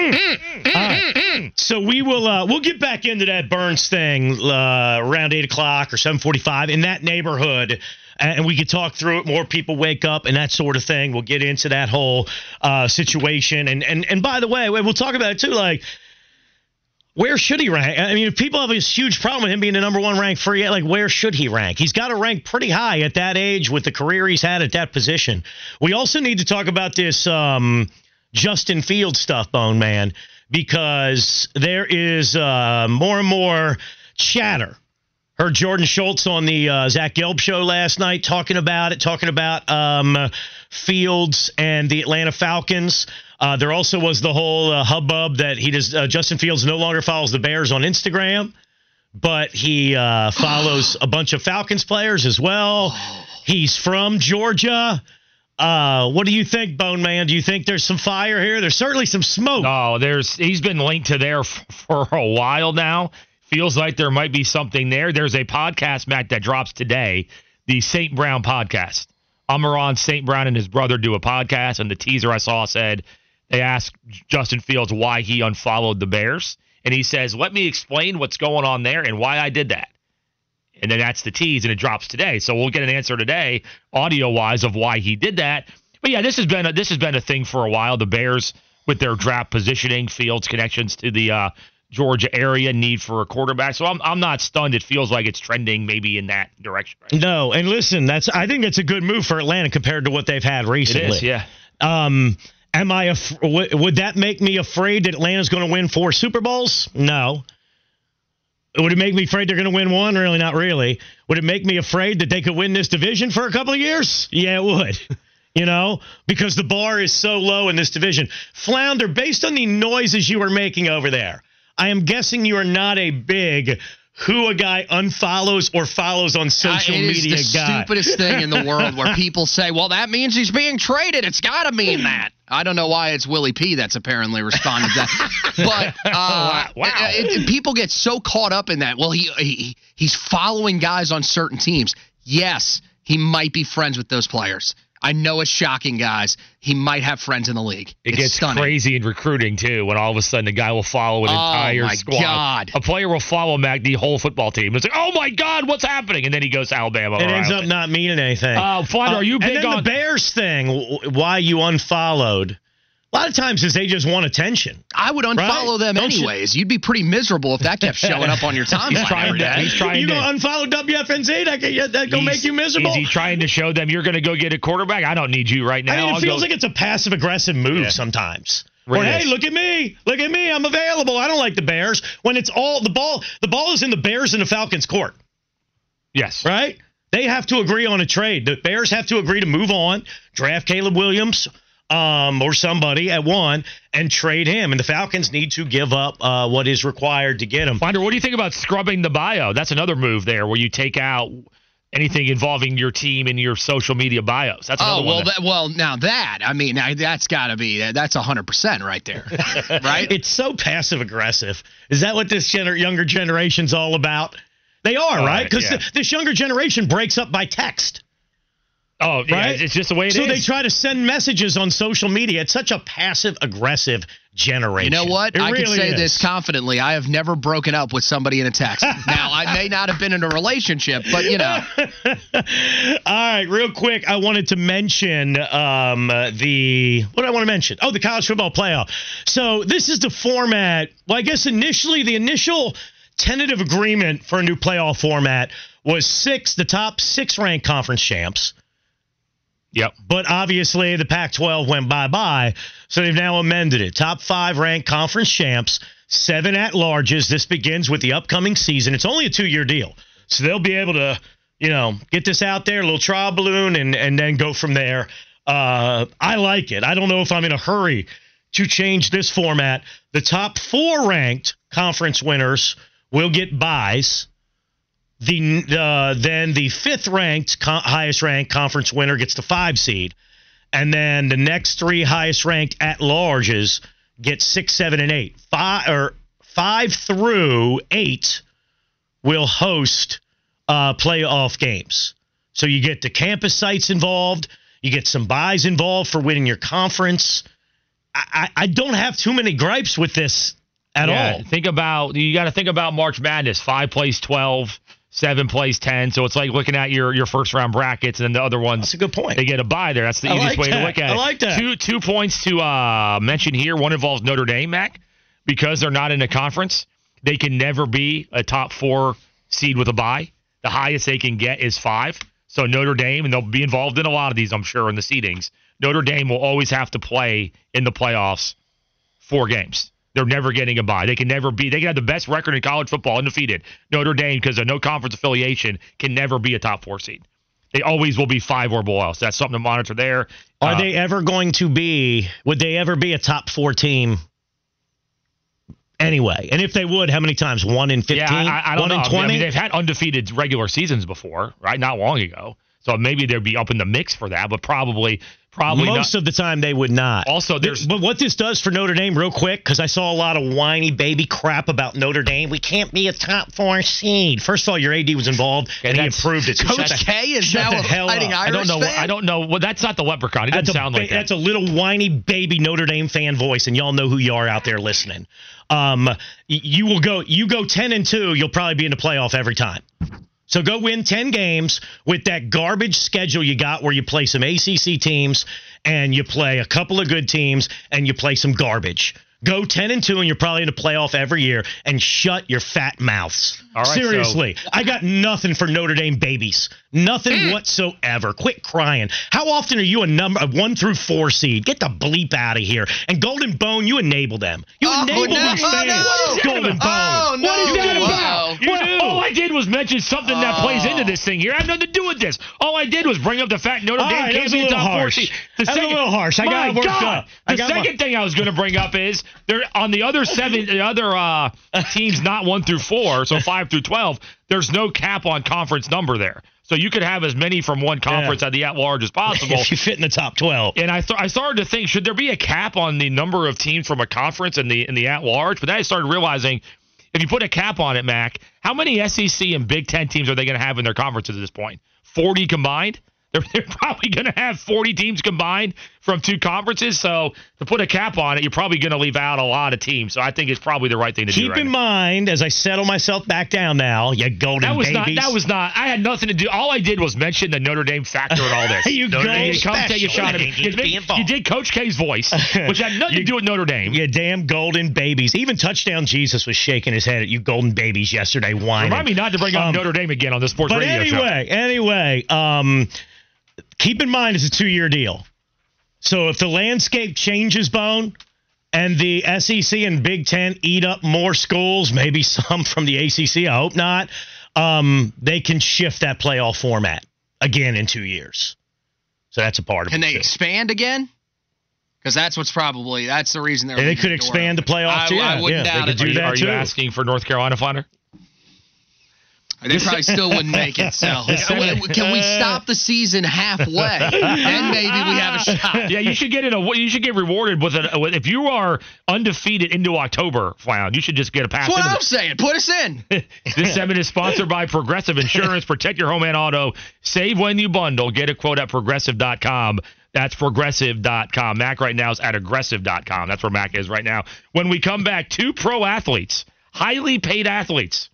Speaker 2: Mm. So we will uh, we'll get back into that Burns thing uh, around eight o'clock or seven forty-five in that neighborhood. And we could talk through it. More people wake up and that sort of thing. We'll get into that whole uh, situation. And and and by the way, we'll talk about it too. Like, where should he rank? I mean, if people have this huge problem with him being the number one ranked free, like where should he rank? He's got to rank pretty high at that age with the career he's had at that position. We also need to talk about this um, Justin Fields stuff, Bone Man, because there is uh, more and more chatter. Heard Jordan Schultz on the uh, Zach Gelb show last night talking about it, talking about um, Fields and the Atlanta Falcons. Uh, there also was the whole uh, hubbub that he does. Uh, Justin Fields no longer follows the Bears on Instagram, but he uh, follows a bunch of Falcons players as well. He's from Georgia. Uh, what do you think, Bone Man? Do you think there's some fire here? There's certainly some smoke.
Speaker 1: No, there's he's been linked to there <laughs> for a while now. Feels like there might be something there. There's a podcast, Matt, that drops today, the St. Brown podcast. Amon-Ra St. Brown and his brother do a podcast, and the teaser I saw said they asked Justin Fields why he unfollowed the Bears, and he says, "Let me explain what's going on there and why I did that." And then that's the tease, and it drops today. So we'll get an answer today, audio wise, of why he did that. But yeah, this has been a, this has been a thing for a while. The Bears with their draft positioning, Fields connections to the uh, Georgia area, need for a quarterback. So I'm I'm not stunned. It feels like it's trending maybe in that direction. Right?
Speaker 2: No, and listen, that's I think it's a good move for Atlanta compared to what they've had recently.
Speaker 1: is, yeah.
Speaker 2: Um, am I? Af- w- would that make me afraid that Atlanta's going to win four Super Bowls? No. Would it make me afraid they're going to win one? Really, not really. Would it make me afraid that they could win this division for a couple of years? Yeah, it would. <laughs> You know, because the bar is so low in this division. Flounder, based on the noises you are making over there, I am guessing you are not a big who a guy unfollows or follows on social
Speaker 5: Uh, it
Speaker 2: media
Speaker 5: is the
Speaker 2: guy.
Speaker 5: stupidest thing in the world where <laughs> people say, "Well, that means he's being traded." It's got to mean that. I don't know why it's Willie P that's apparently responded to that, <laughs> but uh,
Speaker 1: Wow.
Speaker 5: it- it- people get so caught up in that. Well, he, he he's following guys on certain teams. Yes, he might be friends with those players. I know it's shocking, guys. He might have friends in the league.
Speaker 1: It
Speaker 5: it's
Speaker 1: gets
Speaker 5: stunning.
Speaker 1: crazy in recruiting too, when all of a sudden a guy will follow an
Speaker 5: Oh,
Speaker 1: entire
Speaker 5: my
Speaker 1: squad.
Speaker 5: God.
Speaker 1: A player will follow Mac the whole football team. It's like, oh my God, what's happening? And then he goes to Alabama.
Speaker 2: it ends up not meaning anything.
Speaker 1: Uh, Flounder, are you
Speaker 2: and then
Speaker 1: on
Speaker 2: the Bears thing? Why you unfollowed? A lot of times is they just want attention.
Speaker 5: I would unfollow
Speaker 2: Right?
Speaker 5: them
Speaker 2: Don't
Speaker 5: anyways. You'd be pretty miserable if that kept <laughs> showing up on your timeline
Speaker 1: He's trying
Speaker 5: every
Speaker 1: to-
Speaker 5: day.
Speaker 1: he's trying
Speaker 2: you
Speaker 1: to-
Speaker 2: unfollow WFNZ, that can that go make you miserable.
Speaker 1: Is he trying to show them you're going to go get a quarterback? I don't need you right now.
Speaker 2: I mean, it
Speaker 1: I'll
Speaker 2: feels
Speaker 1: go-
Speaker 2: like it's a passive aggressive move
Speaker 1: Yeah.
Speaker 2: sometimes. Or hey, look at me, look at me, I'm available. I don't like the Bears when it's all the ball. The ball is in the Bears and the Falcons' court,
Speaker 1: yes.
Speaker 2: right? They have to agree on a trade. The Bears have to agree to move on, draft Caleb Williams, um, or somebody at one, and trade him. And the Falcons need to give up uh, what is required to get him.
Speaker 1: Finder, what do you think about scrubbing the bio? That's another move there where you take out anything involving your team in your social media bios. That's another
Speaker 5: Oh well,
Speaker 1: one. that-
Speaker 5: that, well now that I mean now that's got to be that's hundred percent right there, <laughs> right?
Speaker 2: It's so passive aggressive. Is that what this gener- younger generation's all about? They are,
Speaker 1: All
Speaker 2: right?
Speaker 1: right,
Speaker 2: Because
Speaker 1: yeah.
Speaker 2: this younger generation breaks up by text,
Speaker 1: oh, yeah,
Speaker 2: right?
Speaker 1: it's just the way it is.
Speaker 2: so they try to send messages on social media. It's such a passive aggressive generation.
Speaker 5: You know what?
Speaker 2: It
Speaker 5: I
Speaker 2: really
Speaker 5: can say
Speaker 2: is.
Speaker 5: this confidently. I have never broken up with somebody in a text. <laughs> now I may not have been in a relationship, but you know, <laughs>
Speaker 2: All right, real quick, I wanted to mention um, the what do I want to mention? Oh, the college football playoff. So this is the format. Well, I guess initially the initial tentative agreement for a new playoff format was six, the top six ranked conference champs.
Speaker 1: Yep.
Speaker 2: But obviously, the Pac 12 went bye bye. So they've now amended it. Top five ranked conference champs, seven at larges. This begins with the upcoming season. It's only a two year deal. So they'll be able to, you know, get this out there, a little trial balloon, and, and then go from there. Uh, I like it. I don't know if I'm in a hurry to change this format. The top four ranked conference winners will get buys. The uh, then the fifth ranked co- highest ranked conference winner gets the five seed, and then the next three highest ranked at larges get six, seven, and eight. Five or five through eight will host uh, playoff games. So you get the campus sites involved. You get some buys involved for winning your conference. I, I, I don't have too many gripes with this at
Speaker 1: Yeah,
Speaker 2: all.
Speaker 1: Think about you got to think about March Madness. Five plays twelve, seven plays ten. So it's like looking at your your first round brackets, and then the other ones
Speaker 2: That's a good point.
Speaker 1: they get a buy there. That's the
Speaker 2: I
Speaker 1: easiest
Speaker 2: like
Speaker 1: way to look at
Speaker 2: I
Speaker 1: it.
Speaker 2: like that.
Speaker 1: Two two points to uh, mention here. One involves Notre Dame, Mac, because they're not in a conference. They can never be a top four seed with a buy. The highest they can get is five. So Notre Dame, and they'll be involved in a lot of these, I'm sure, in the seedings. Notre Dame will always have to play in the playoffs four games. They're never getting a bye. They can never be. They can have the best record in college football, undefeated. Notre Dame, because of no conference affiliation, can never be a top four seed. They always will be five or below. So that's something to monitor there.
Speaker 2: Are
Speaker 1: Uh,
Speaker 2: they ever going to be? Would they ever be a top four team? Anyway, and if they would, how many times? One in fifteen.
Speaker 1: Yeah, I, I don't
Speaker 2: One
Speaker 1: know.
Speaker 2: in
Speaker 1: I
Speaker 2: twenty.
Speaker 1: mean, they've had undefeated regular seasons before, right? Not long ago. So maybe they'd be up in the mix for that, but probably, probably
Speaker 2: Most
Speaker 1: not.
Speaker 2: of the time, they would not.
Speaker 1: Also, there's
Speaker 2: But what this does for Notre Dame, real quick, because I saw a lot of whiny baby crap about Notre Dame. We can't be a top four seed. First of all, your AD was involved,
Speaker 1: Yeah,
Speaker 2: and he approved it. So
Speaker 5: Coach K is now
Speaker 2: the
Speaker 5: a
Speaker 2: hell
Speaker 5: fighting. Irish
Speaker 1: I don't know.
Speaker 5: fan?
Speaker 1: I don't know. Well, that's not the leprechaun. It doesn't
Speaker 2: That's a,
Speaker 1: sound like that.
Speaker 2: that's a little whiny baby Notre Dame fan voice, and y'all know who you are out there listening. Um, you will go. You go ten and two. You'll probably be in the playoff every time. So go win ten games with that garbage schedule you got, where you play some ACC teams and you play a couple of good teams and you play some garbage. Go ten and two, and you're probably in the playoff every year. And shut your fat mouths.
Speaker 1: All right,
Speaker 2: Seriously, I got nothing for Notre Dame babies. Nothing mm. whatsoever. Quit crying. How often are you a number a one through four seed? Get the bleep out of here. And Golden Bone, you enable them. You
Speaker 5: Oh,
Speaker 2: enable
Speaker 5: no,
Speaker 2: these
Speaker 5: oh,
Speaker 2: fans.
Speaker 5: no.
Speaker 2: Golden Bone.
Speaker 5: Oh, no.
Speaker 1: What is that about?
Speaker 2: You
Speaker 1: What-
Speaker 2: do.
Speaker 1: all I did was mention something that plays into this thing here. I have nothing to do with this. All I did was bring up the fact Notre Dame
Speaker 2: right,
Speaker 1: can't
Speaker 2: a
Speaker 1: be a
Speaker 2: little
Speaker 1: top four
Speaker 2: harsh.
Speaker 1: seed.
Speaker 2: That was a little harsh. I got it worked up.
Speaker 1: The
Speaker 2: got my-
Speaker 1: second thing I was going to bring up is there on the other seven, the other uh, <laughs> teams, not one through four, so five through twelve. There's no cap on conference number there, so you could have as many from one conference at the at large as <laughs> possible.
Speaker 2: if you fit in the top 12.
Speaker 1: And I, th- I started to think, should there be a cap on the number of teams from a conference in the in the at large? But then I started realizing, if you put a cap on it, Mac, how many SEC and Big Ten teams are they going to have in their conferences at this point? Forty combined. <laughs> They're, they're probably going to have 40 teams combined from two conferences. So to put a cap on it, you're probably going to leave out a lot of teams. So I think it's probably the right thing to do.
Speaker 2: Keep
Speaker 1: right
Speaker 2: in
Speaker 1: now.
Speaker 2: mind, as I settle myself back down now, you golden
Speaker 1: That was
Speaker 2: babies.
Speaker 1: not. That was not. I had nothing to do. All I did was mention the Notre Dame factor in all this. <laughs>
Speaker 2: You
Speaker 1: Notre
Speaker 2: go
Speaker 1: Dame, come take a shot at me. <laughs>
Speaker 2: You
Speaker 1: You, did- you did Coach K's voice, which had nothing to <laughs> do with Notre Dame.
Speaker 2: You damn golden babies. Even touchdown Jesus was shaking his head at you golden babies yesterday whining.
Speaker 1: Remind me not to bring up
Speaker 2: Um,
Speaker 1: Notre Dame again on the sports
Speaker 2: But
Speaker 1: radio show.
Speaker 2: anyway, anyway, um, keep in mind it's a two year deal. So if the landscape changes, Bone, and the SEC and Big Ten eat up more schools, maybe <laughs> some from the ACC, I hope not, um, they can shift that playoff format again in two years. So that's a part of
Speaker 5: Can
Speaker 2: it.
Speaker 5: Can they
Speaker 2: too.
Speaker 5: expand again? Because that's what's probably that's the reason they're.
Speaker 2: They could
Speaker 5: the
Speaker 2: expand the
Speaker 5: open.
Speaker 2: playoff
Speaker 5: I,
Speaker 2: too.
Speaker 5: I
Speaker 2: Yeah,
Speaker 5: wouldn't
Speaker 2: yeah,
Speaker 5: doubt it.
Speaker 2: could
Speaker 1: Are you, are you asking for North Carolina Flounder?
Speaker 5: They probably still wouldn't make it. So <laughs> can we stop the season halfway? and maybe we have a shot. <laughs>
Speaker 1: yeah, you should get in a. You should get rewarded with a. With, if you are undefeated into October, Flound, you should just get a pass.
Speaker 5: That's what I'm saying. Put us in. <laughs>
Speaker 1: This segment is sponsored by Progressive Insurance. Protect your home and auto. Save when you bundle. Get a quote at progressive.com. That's progressive.com. Mac right now is at aggressive.com. That's where Mac is right now. When we come back, two pro athletes, highly paid athletes,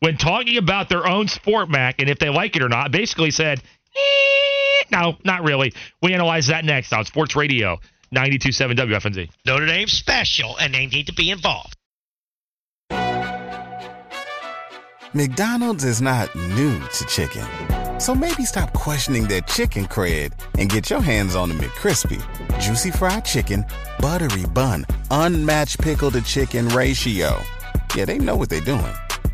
Speaker 1: when talking about their own sport, Mac, and if they like it or not, basically said, eh, no, not really. We analyze that next on Sports Radio 92.7 WFNZ.
Speaker 2: Notre Dame special, and they need to be involved.
Speaker 6: McDonald's is not new to chicken. So maybe stop questioning their chicken cred and get your hands on the McCrispy. Juicy fried chicken, buttery bun, unmatched pickle to chicken ratio. Yeah, they know what they're doing.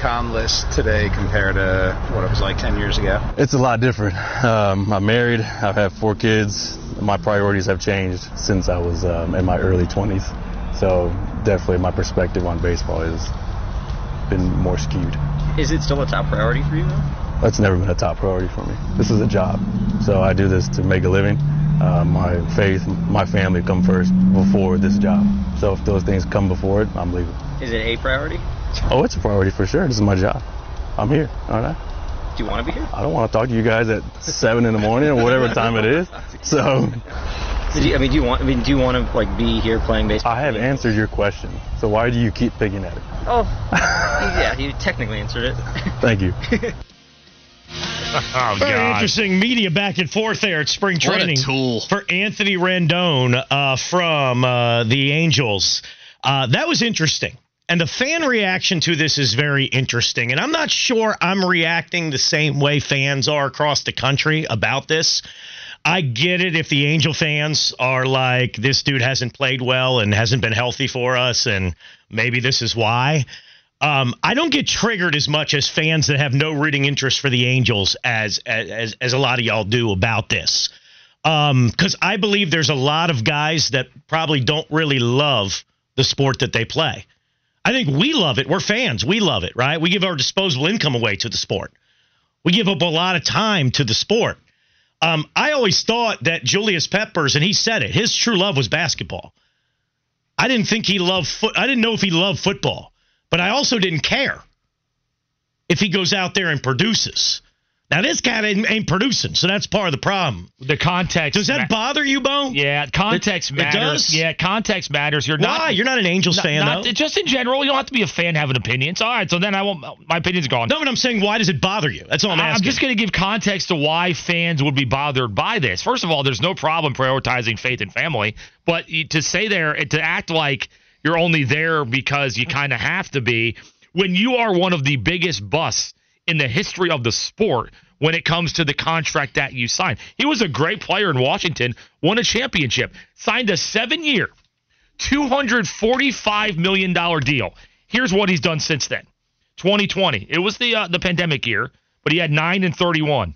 Speaker 8: Con list today compared to what it was like 10 years ago?
Speaker 9: It's a lot different. Um, I'm married. I've had four kids. My priorities have changed since I was um, in my early 20s. So definitely my perspective on baseball has been more skewed.
Speaker 10: Is it still a top priority for you though?
Speaker 9: That's never been a top priority for me. This is a job. So I do this to make a living. Uh, my faith, my family come first before this job. So if those things come before it, I'm leaving.
Speaker 10: Is it a priority?
Speaker 9: Oh, it's a priority for sure. This is my job. I'm here, aren't I?
Speaker 10: Do you want to be here?
Speaker 9: I don't want to talk to you guys at seven in the morning or whatever time it is. <laughs> So
Speaker 10: Did you, I mean, do you want? I mean, do you want to like be here playing baseball?
Speaker 9: I have answered your question. So why do you keep picking at it?
Speaker 10: Oh, <laughs> yeah, you technically answered it.
Speaker 9: Thank you.
Speaker 1: Oh, <laughs>
Speaker 2: Very
Speaker 1: God.
Speaker 2: interesting media back and forth there at spring
Speaker 5: What a
Speaker 2: training
Speaker 5: tool.
Speaker 2: for Anthony Rendon uh, from uh, the Angels. Uh, that was interesting. And the fan reaction to this is very interesting. And I'm not sure I'm reacting the same way fans are across the country about this. I get it if the Angel fans are like, this dude hasn't played well and hasn't been healthy for us, and maybe this is why. Um, I don't get triggered as much as fans that have no rooting interest for the Angels as as as a lot of y'all do about this. Um, because I believe there's a lot of guys that probably don't really love the sport that they play. I think we love it. We're fans. We love it, right? We give our disposable income away to the sport. We give up a lot of time to the sport. Um, I always thought that Julius Peppers, and he said it, his true love was basketball. I didn't think he loved foot. I didn't know if he loved football, but I also didn't care if he goes out there and produces. Now this guy ain't, ain't producing, so that's part of the problem.
Speaker 1: The context
Speaker 2: Does that
Speaker 1: ma-
Speaker 2: bother you, Bo?
Speaker 1: Yeah, context
Speaker 2: It- it
Speaker 1: matters.
Speaker 2: does?
Speaker 1: Yeah, context matters. You're
Speaker 2: Why?
Speaker 1: not.
Speaker 2: You're not an Angels
Speaker 1: not-
Speaker 2: fan,
Speaker 1: not-
Speaker 2: though.
Speaker 1: Just in general, you don't have to be a fan to have having opinions. All right, so then I won't. My opinion's gone.
Speaker 2: No, but I'm saying, why does it bother you? That's all I'm asking.
Speaker 1: I'm just going to give context to why fans would be bothered by this. First of all, there's no problem prioritizing faith and family, but to say there, to act like you're only there because you kind of have to be, when you are one of the biggest busts in the history of the sport when it comes to the contract that you signed. He was a great player in Washington, won a championship, signed a seven year, $245 million deal. Here's what he's done since then 2020, it was the, uh, the pandemic year, but he had 9 and 31.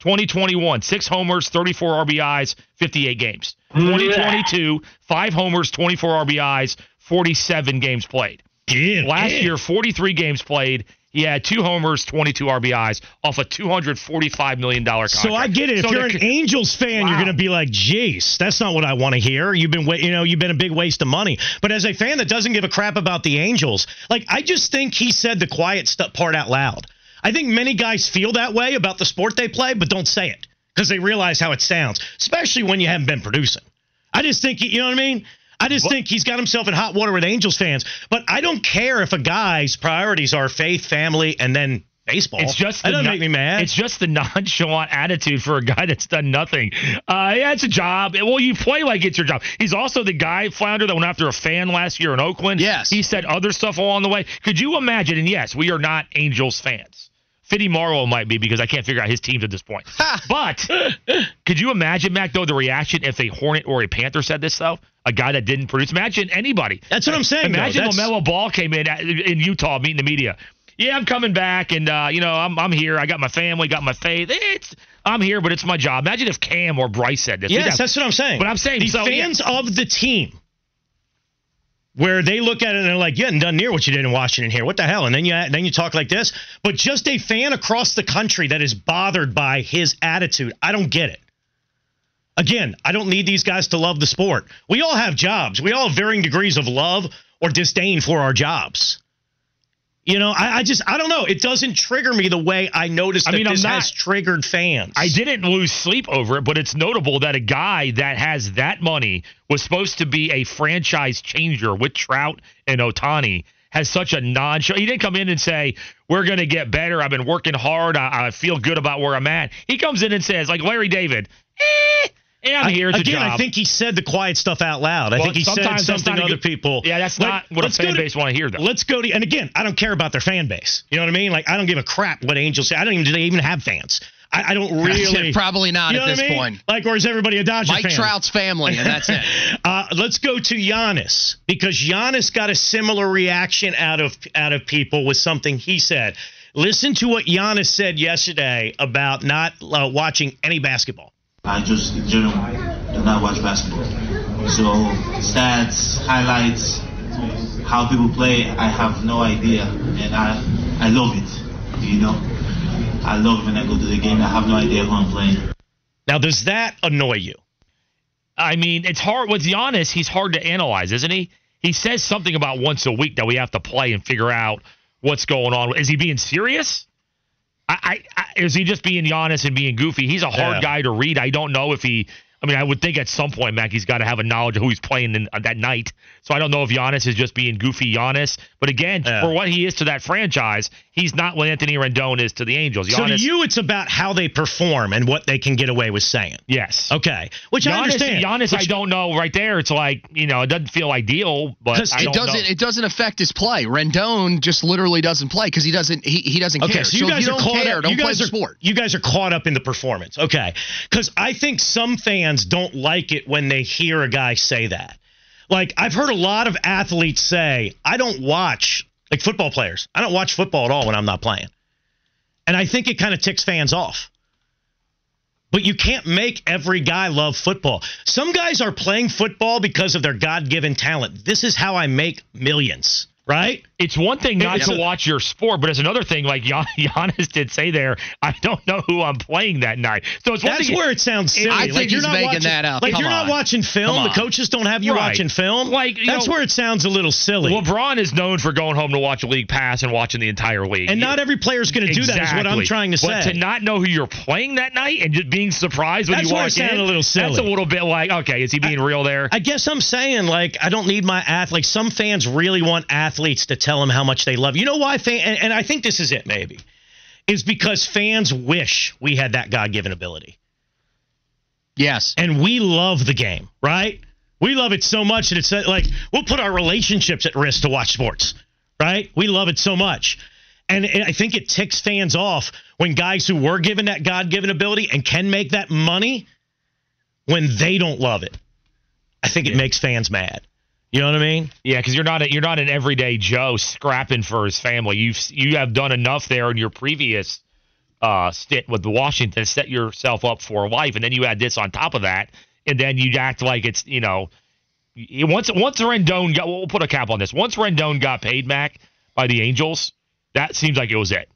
Speaker 1: 2021, six homers, 34 RBIs, 58 games. 2022, five homers, 24 RBIs, 47 games played.
Speaker 2: Yeah,
Speaker 1: Last
Speaker 2: yeah.
Speaker 1: year, 43 games played. He had two homers, 22 RBIs off a $245 million contract.
Speaker 2: So I get it. If
Speaker 1: So
Speaker 2: you're an Angels fan, you're going to be like, "Jeez, that's not what I want to hear." You've been, you know, you've been a big waste of money. But as a fan that doesn't give a crap about the Angels, like I just think he said the quiet stuff part out loud. I think many guys feel that way about the sport they play, but don't say it because they realize how it sounds, especially when you haven't been producing. I just think, you know what I mean? I just think he's got himself in hot water with Angels fans. But I don't care if a guy's priorities are faith, family, and then baseball.
Speaker 1: It's just
Speaker 2: that
Speaker 1: the
Speaker 2: doesn't
Speaker 1: no-
Speaker 2: make me mad.
Speaker 1: It's just the nonchalant attitude for a guy that's done nothing. Uh, yeah, it's a job. Well, you play like it's your job. He's also the guy flounder that went after a fan last year in Oakland.
Speaker 5: Yes.
Speaker 1: he said other stuff along the way. Could you imagine? And yes, we are not Angels fans. Fitty Morrow might be because I can't figure out his teams at this point. <laughs> but could you imagine, Mac, though, the reaction if a Hornet or a Panther said this, though? A guy that didn't produce. Imagine anybody.
Speaker 2: That's what I'm saying.
Speaker 1: Imagine LaMelo Ball came in at- in Utah meeting the media. Yeah, I'm coming back, and uh, you know, I'm I'm here. I got my family, got my faith. It's I'm here, but it's my job. Imagine if Cam or Bryce said this.
Speaker 2: Yes,
Speaker 1: have-
Speaker 2: that's what I'm saying.
Speaker 1: But I'm saying
Speaker 2: the
Speaker 1: so, yeah.
Speaker 2: fans of the team, where they look at it and they're like, "You hadn't done near what you did in Washington here. What the hell?" And then you then you talk like this. But just a fan across the country that is bothered by his attitude, I don't get it. Again, I don't need these guys to love the sport. We all have jobs. We all have varying degrees of love or disdain for our jobs. You know, I, I just I don't know. It doesn't trigger me the way I noticed
Speaker 1: I
Speaker 2: that
Speaker 1: mean,
Speaker 2: this
Speaker 1: not-
Speaker 2: has triggered fans.
Speaker 1: I didn't lose sleep over it, but it's notable that a guy that has that money was supposed to be a franchise changer with Trout and Ohtani has such a non show. He didn't come in and say, We're going to get better. I've been working hard. I, I feel good about where I'm at. He comes in and says, like Larry David, eh, yeah, I'm here. It's a
Speaker 2: Again. I think he said the quiet stuff out loud. I
Speaker 1: Well,
Speaker 2: think he said something
Speaker 1: not
Speaker 2: other
Speaker 1: good-
Speaker 2: people.
Speaker 1: Yeah, that's
Speaker 2: Let-
Speaker 1: not what a fan
Speaker 2: to-
Speaker 1: base want to hear, though.
Speaker 2: Let's go to, and again, I don't care about their fan base. You know what I mean? Like, I don't give a crap what Angels say. I don't even, do they even have fans? I, I don't <laughs> really.
Speaker 5: Probably not
Speaker 2: you know
Speaker 5: at this
Speaker 2: I mean?
Speaker 5: point.
Speaker 2: Like, or is everybody a Dodger
Speaker 5: Mike
Speaker 2: fan?
Speaker 5: Trout's family, and that's it. <laughs>
Speaker 2: Uh, let's go to Giannis because Giannis got a similar reaction out of out of people with something he said. Listen to what Giannis said yesterday about not uh, watching any basketball.
Speaker 11: I just in general do not watch basketball. So stats, highlights, how people play, I have no idea, and I I love it. You know, I love it when I go to the game. I have no idea who I'm playing.
Speaker 2: Now, does that annoy you?
Speaker 1: I mean, it's hard with Giannis. He's hard to analyze, isn't he? He says something about once a week that we have to play and figure out what's going on. Is he being serious? I, I, is he just being Giannis and being goofy? He's a hard
Speaker 2: Yeah.
Speaker 1: guy to read. I don't know if he. I mean, I would think at some point, Mac, he's got to have a knowledge of who he's playing in, uh, that night. So I don't know if Giannis is just being goofy Giannis. But again,
Speaker 2: Yeah.
Speaker 1: for what he is to that franchise, he's not what Anthony Rendon is to the Angels.
Speaker 2: So to you, it's about how they perform and what they can get away with saying.
Speaker 1: yes.
Speaker 2: Okay, which I understand.
Speaker 1: Giannis, I don't know. Right there, it's like you know, it doesn't feel ideal, but I
Speaker 5: It
Speaker 1: don't
Speaker 5: doesn't.
Speaker 1: know.
Speaker 5: It doesn't affect his play. Rendon just literally doesn't play because he doesn't. He, he doesn't
Speaker 2: Okay,
Speaker 5: care.
Speaker 2: so you guys
Speaker 5: you
Speaker 2: are
Speaker 5: don't
Speaker 2: caught
Speaker 5: care,
Speaker 2: up.
Speaker 5: don't
Speaker 2: you
Speaker 5: play
Speaker 2: guys are
Speaker 5: sport.
Speaker 2: you guys are caught up in the performance. Okay, because I think some fans don't like it when they hear a guy say that. Like I've heard a lot of athletes say, "I don't watch like football players. I don't watch football at all when I'm not playing," and I think it kind of ticks fans off. But you can't make every guy love football. Some guys are playing football because of their God given talent. This is how I make millions, right?
Speaker 1: It's one thing not
Speaker 2: It's
Speaker 1: to
Speaker 2: a-
Speaker 1: watch your sport, but it's another thing. Like Gian- <laughs> Giannis did say there, I don't know who I'm playing that night. So it's one
Speaker 2: That's
Speaker 1: thing.
Speaker 2: where it sounds silly.
Speaker 5: I think
Speaker 2: like you're
Speaker 5: he's
Speaker 2: not
Speaker 5: making
Speaker 2: watching,
Speaker 5: that up.
Speaker 2: Like
Speaker 5: Come
Speaker 2: you're not watching film. The coaches don't have you
Speaker 1: Right.
Speaker 2: watching film.
Speaker 1: Like, you
Speaker 2: that's
Speaker 1: know-
Speaker 2: where it sounds a little silly.
Speaker 1: LeBron is known for going home to watch a league pass and watching the entire league.
Speaker 2: and not every player is going to do that. Is what I'm trying to say.
Speaker 1: But to not know who you're playing that night and just being surprised when
Speaker 2: That's
Speaker 1: you
Speaker 2: where
Speaker 1: walk
Speaker 2: it sounded
Speaker 1: in,
Speaker 2: a little silly.
Speaker 1: That's a little bit like, okay, is he being real there?
Speaker 2: I guess I'm saying like I don't need my athletes. Some fans really want athletes to tell them how much they love. You know why? Fan, and, and I think this is it. Maybe is because fans wish we had that God given ability,
Speaker 5: Yes.
Speaker 2: and we love the game, right? We love it so much that it's like we'll put our relationships at risk to watch sports, right? We love it so much. And and I think it ticks fans off when guys who were given that God given ability and can make that money when they don't love it. I think it makes fans mad. You know what I mean?
Speaker 1: Yeah, because you're not a, you're not an everyday Joe scrapping for his family. You've you have done enough there in your previous uh, stint with the Washington set yourself up for life, and then you add this on top of that, and then you act like it's you know y- once once Rendon got we'll put a cap on this. Once Rendon got paid, Mac, by the Angels, that seems like it was it.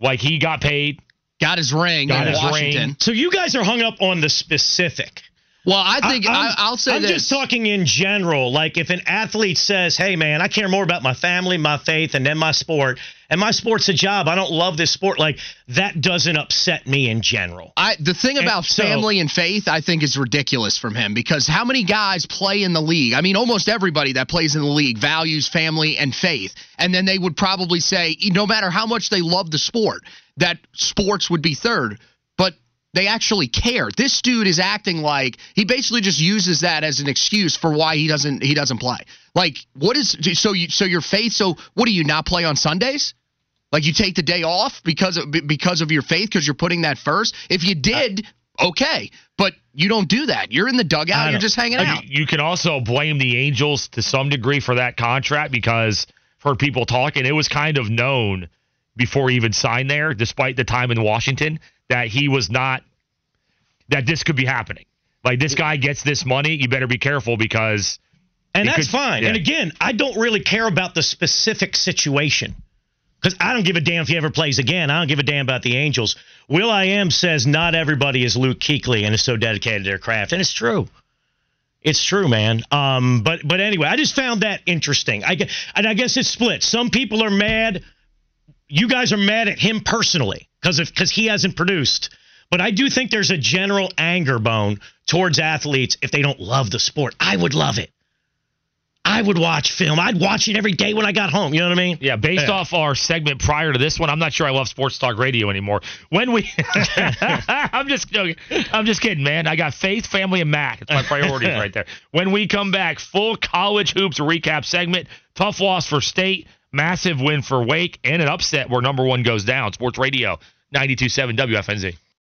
Speaker 1: Like he got paid,
Speaker 5: Got his ring
Speaker 1: Got
Speaker 5: in
Speaker 1: his
Speaker 5: Washington.
Speaker 1: ring.
Speaker 2: So you guys are hung up on the specific.
Speaker 5: Well, I think I,
Speaker 2: I'm-
Speaker 5: I'll say
Speaker 2: I'm
Speaker 5: this.
Speaker 2: just talking in general. Like if an athlete says, "Hey, man, I care more about my family, my faith, and then my sport, and my sport's a job. I don't love this sport." Like that doesn't upset me in general.
Speaker 5: I the thing
Speaker 2: And
Speaker 5: about
Speaker 2: so-
Speaker 5: family and faith, I think, is ridiculous from him because how many guys play in the league? I mean, almost everybody that plays in the league values family and faith, and then they would probably say, no matter how much they love the sport, that sports would be third. They actually care. This dude is acting like he basically just uses that as an excuse for why he doesn't he doesn't play. Like, what is so you so your faith? So what do you not play on Sundays? Like you take the day off because of because of your faith because you're putting that first. If you did, okay, but you don't do that. You're in the dugout. You're just hanging
Speaker 1: Like,
Speaker 5: out.
Speaker 1: You can also blame the Angels to some degree for that contract because heard people talking. It was kind of known before he even signed there, despite the time in Washington, that he was not that this could be happening. Like this guy gets this money, you better be careful because
Speaker 2: And that's
Speaker 1: could-
Speaker 2: fine.
Speaker 1: yeah.
Speaker 2: And again, I don't really care about the specific situation because I don't give a damn if he ever plays again. I don't give a damn about the Angels. Will I am says not everybody is Luke Kuechly and is so dedicated to their craft, and it's true. It's true, man. Um, but but anyway, I just found that interesting. I and I guess it's split. Some people are mad. You guys are mad at him personally because because he hasn't produced. But I do think there's a general anger bone towards athletes if they don't love the sport. I would love it. I would watch film. I'd watch it every day when I got home. You know what I mean?
Speaker 1: Yeah, based
Speaker 2: Yeah.
Speaker 1: off our segment prior to this one, I'm not sure I love sports talk radio anymore. When we, <laughs> <laughs> I'm just joking. I'm just kidding, man. I got faith, family, and Mac. It's my priorities <laughs> right there. When we come back, full college hoops recap segment. Tough loss for State, massive win for Wake, and an upset where number one goes down. Sports Radio 92.7 WFNZ.